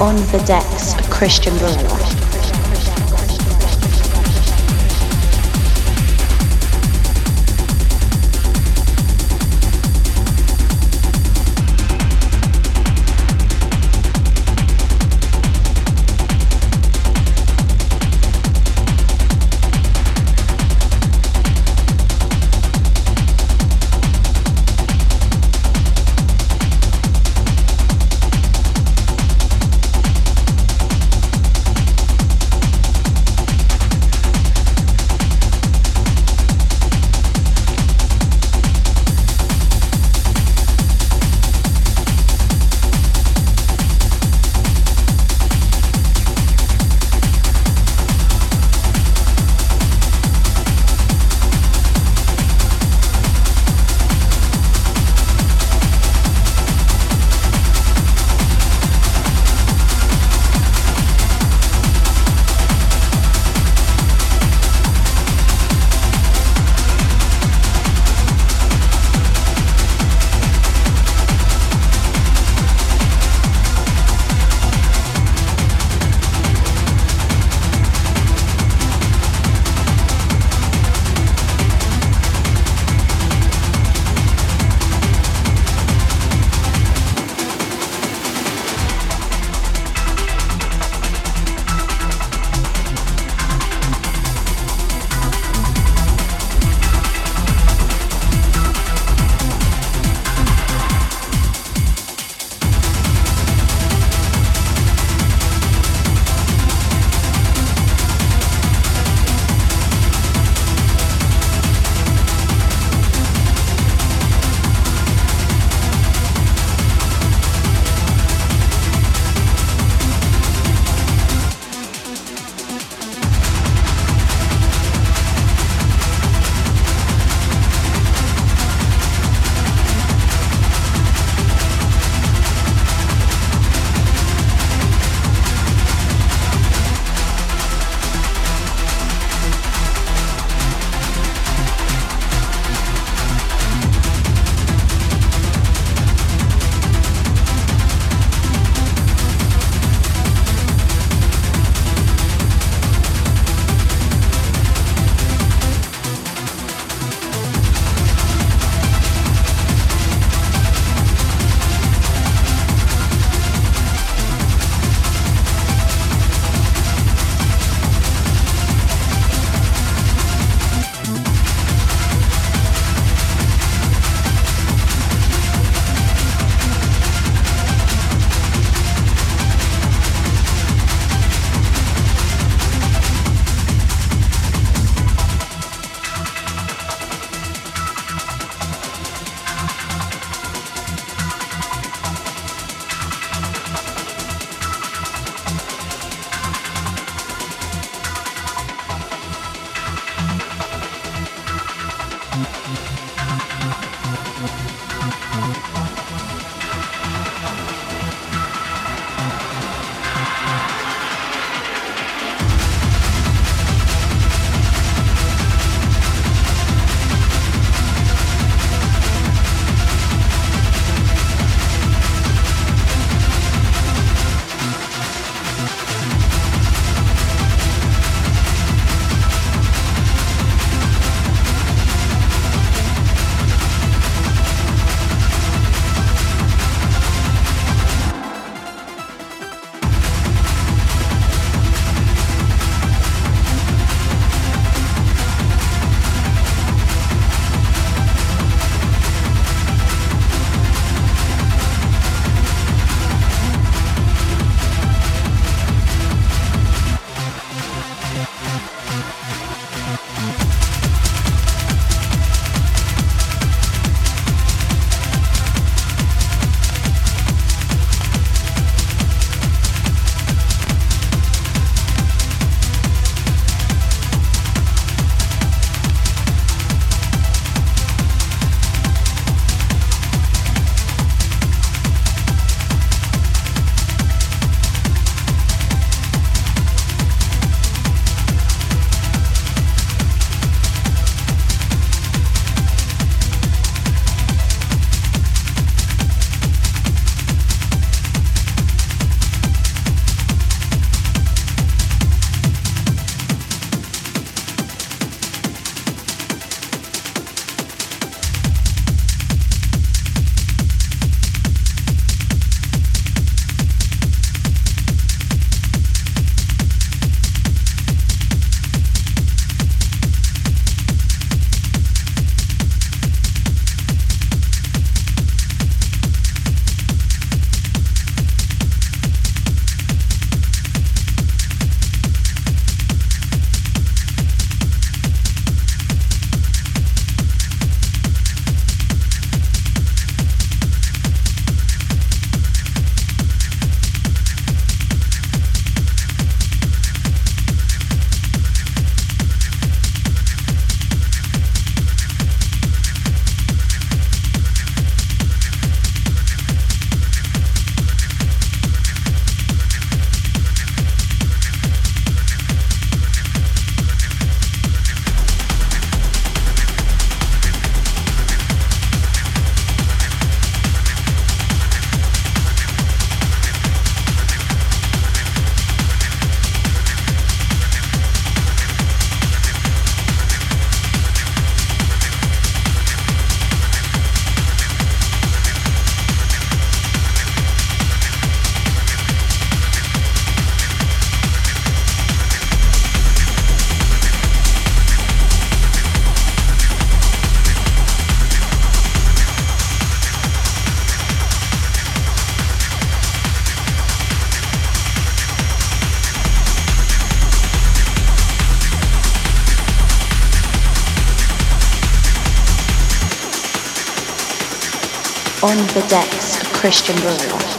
on the decks, Cristian Varela. On the decks, of Cristian Varela.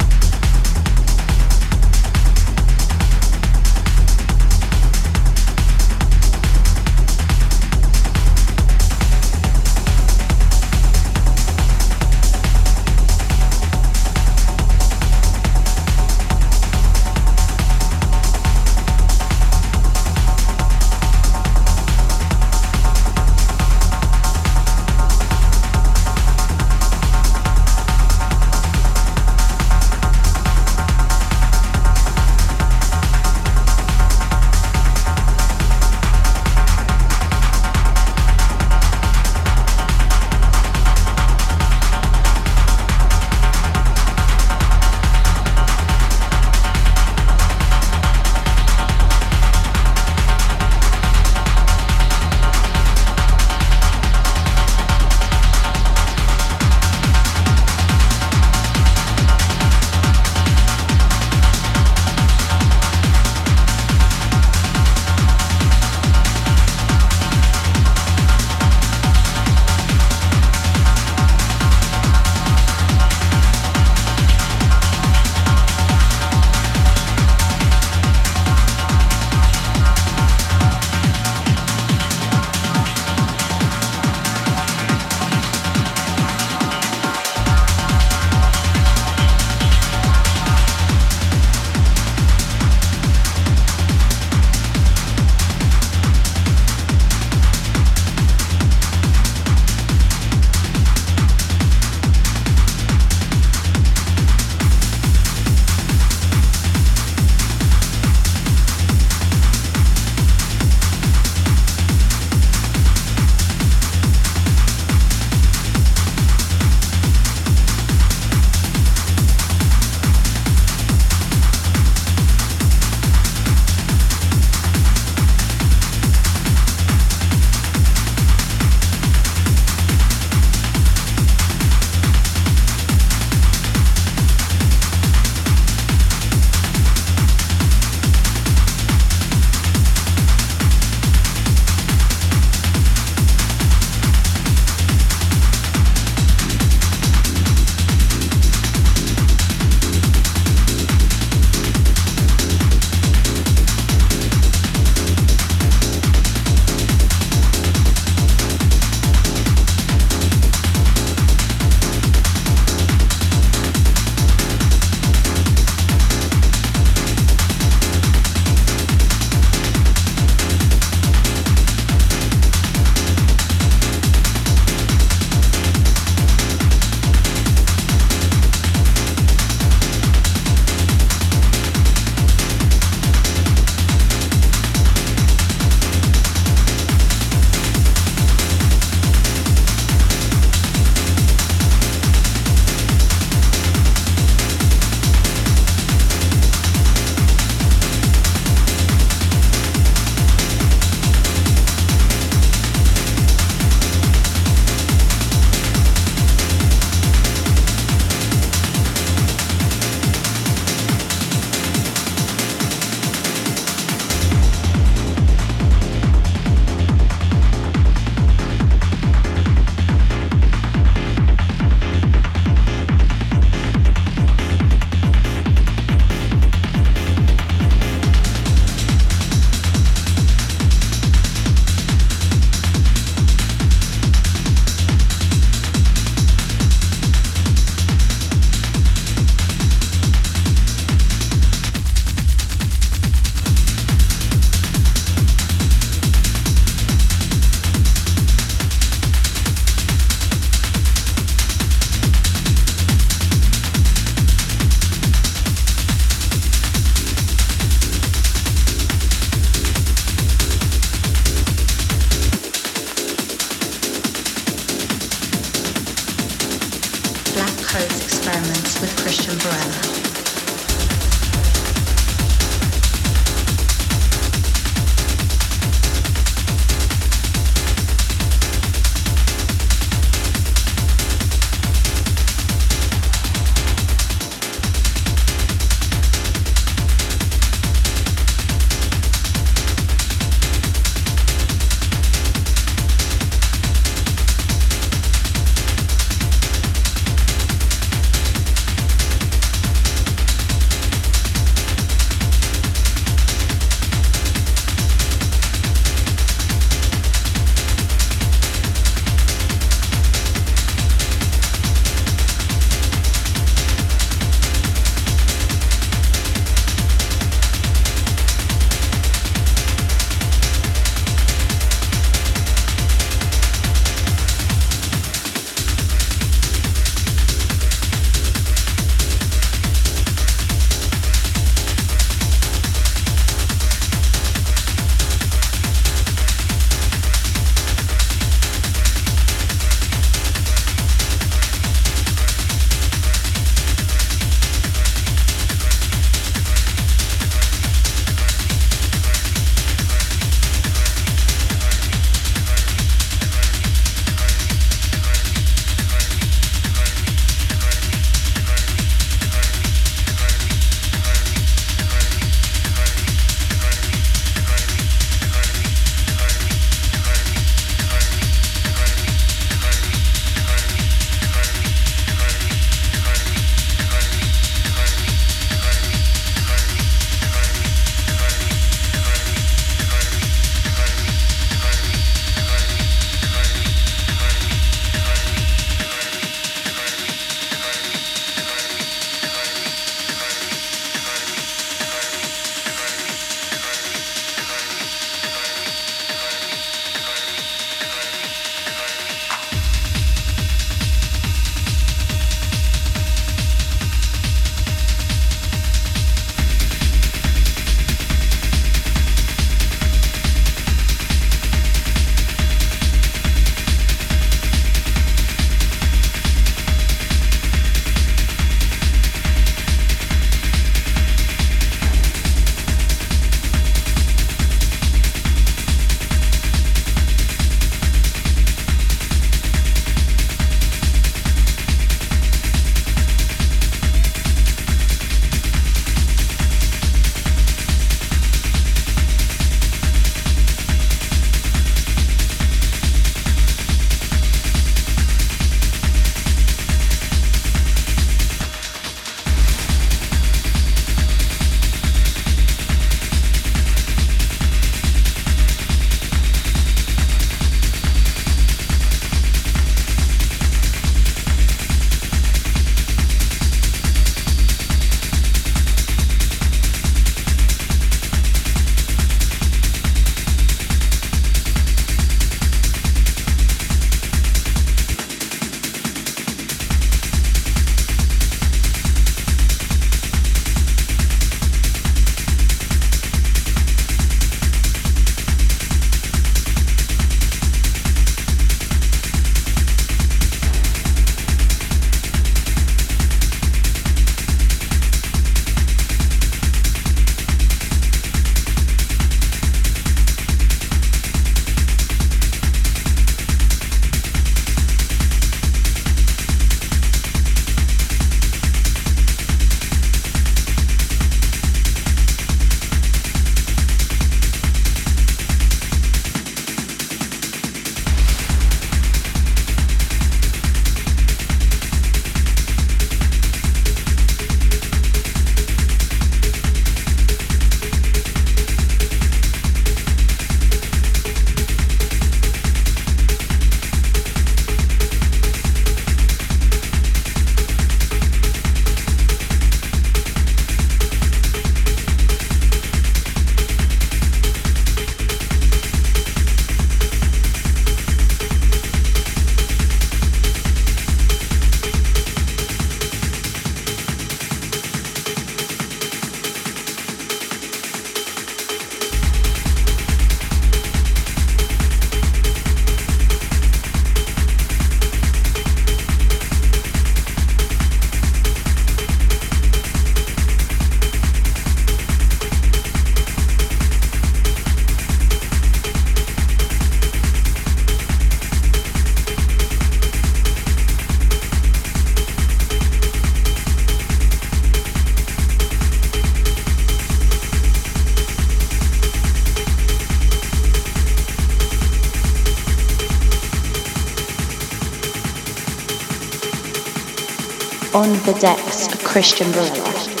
On the decks, of Cristian Varela.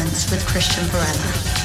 Experiments with Cristian Varela.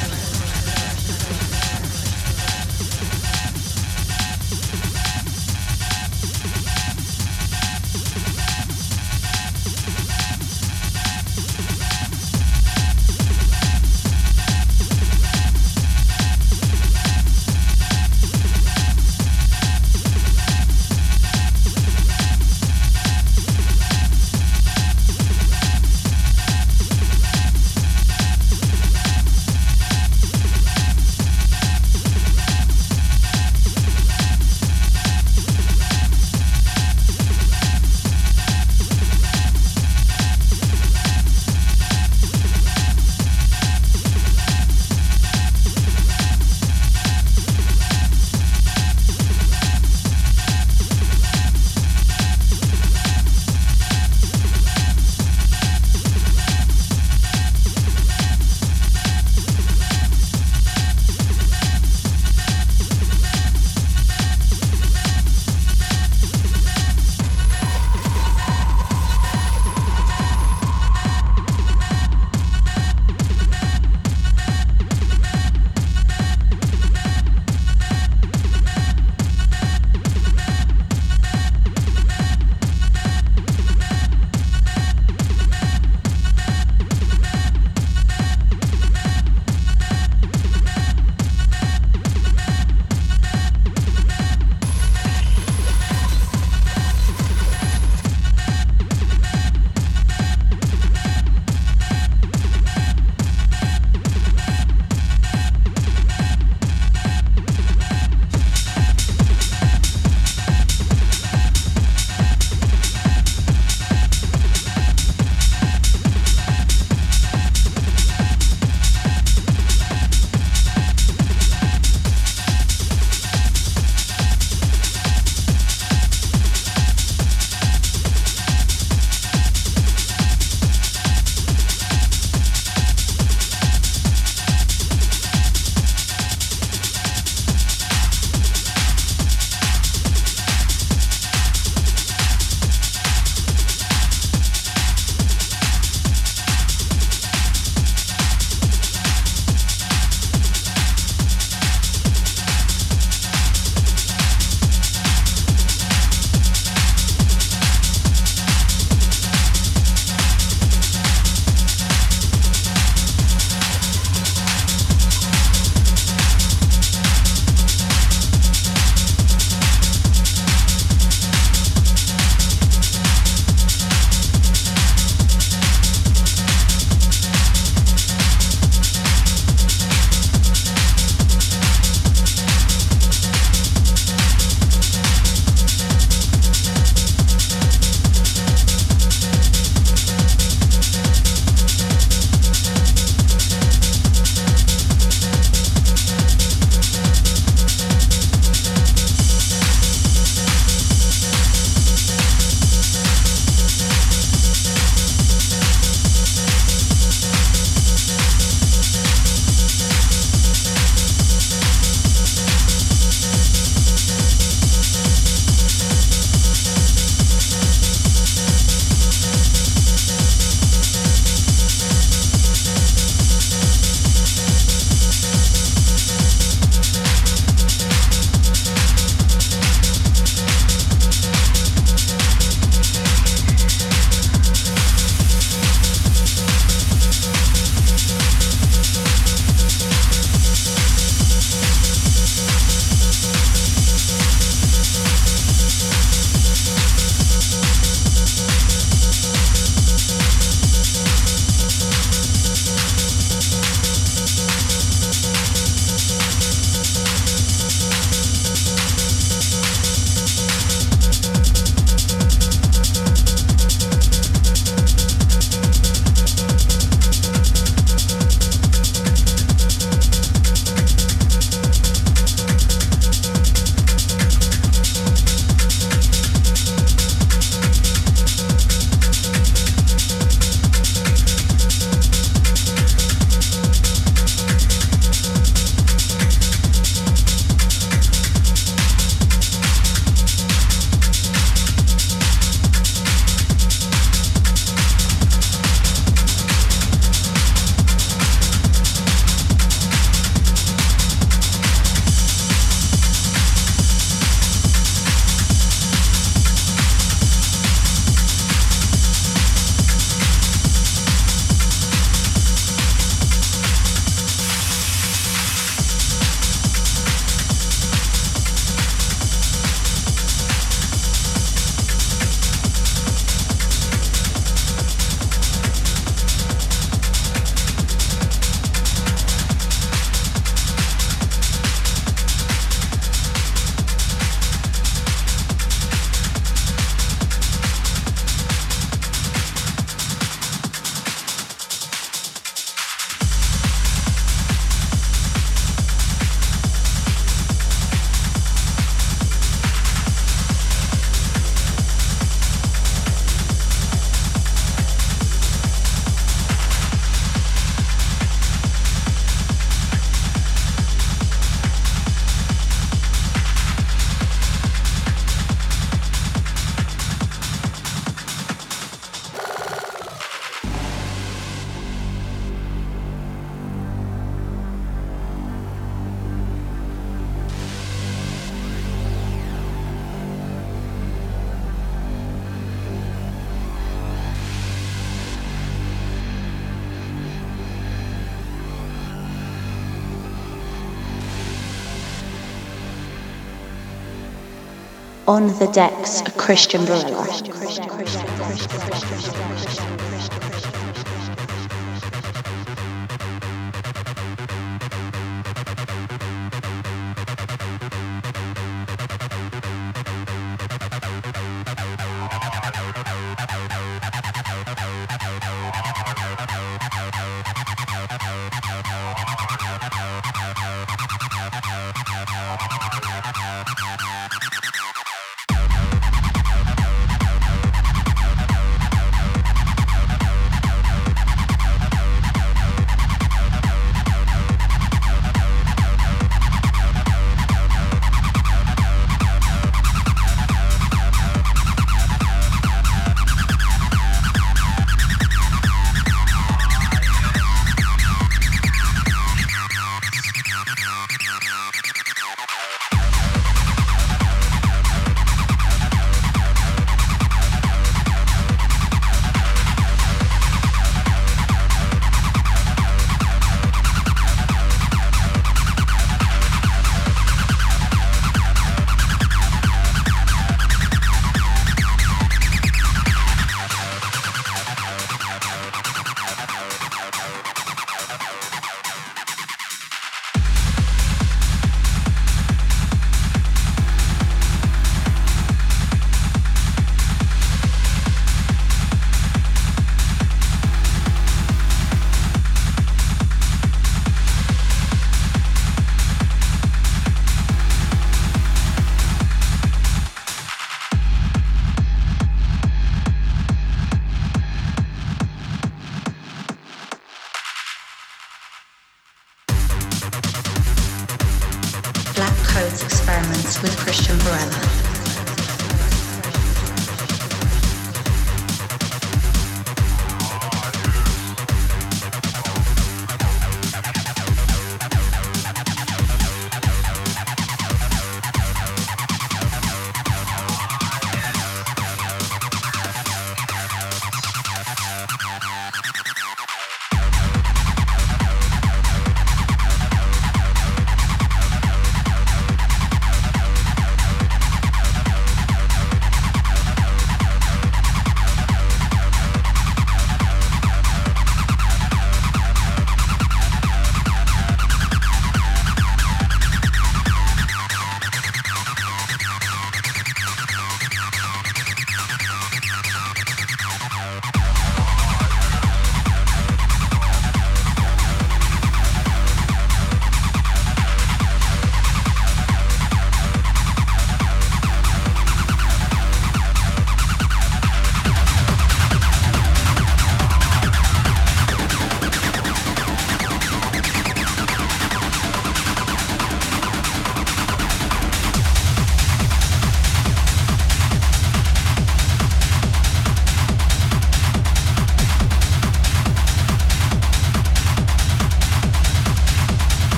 On the decks, a Cristian Varela.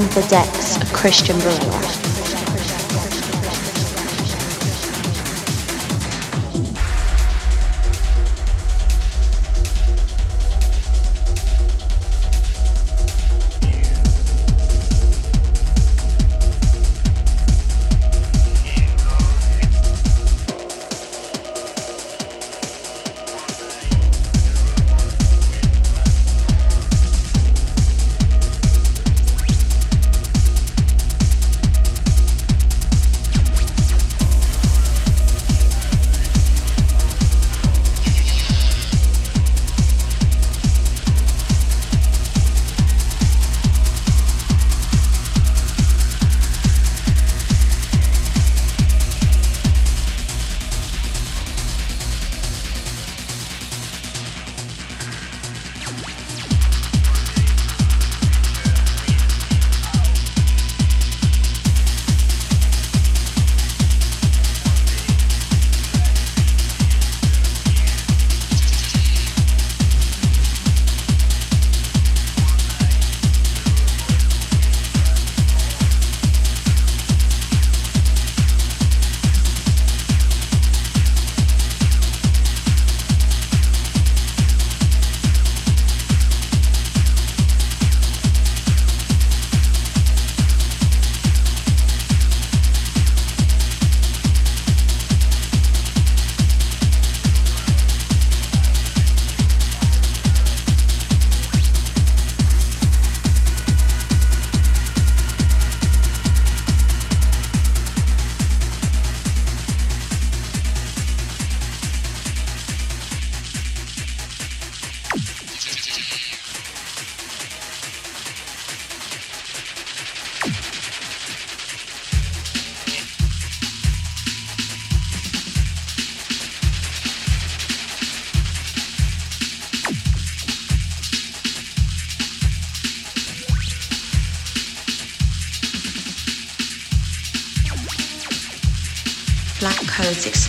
The decks, of Cristian Varela.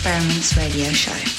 Experiments radio show.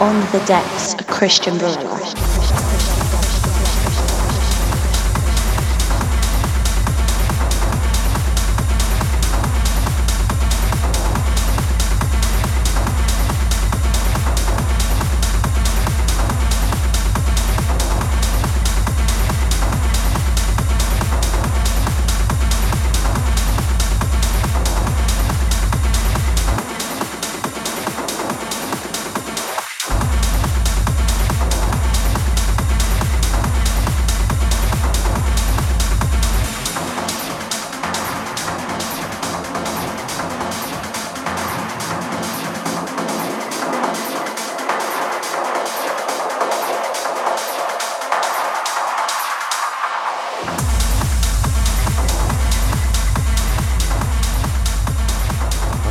On the decks, a Cristian Varela.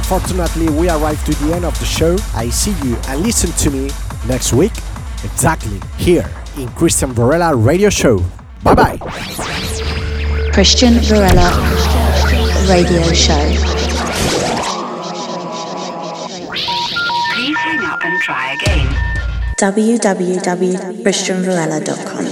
Unfortunately, we arrived to the end of the show. I see you and listen to me next week, exactly here in Cristian Varela Radio Show. Bye bye. Cristian Varela Radio Show. Please hang up and try again. www.cristianvarela.com.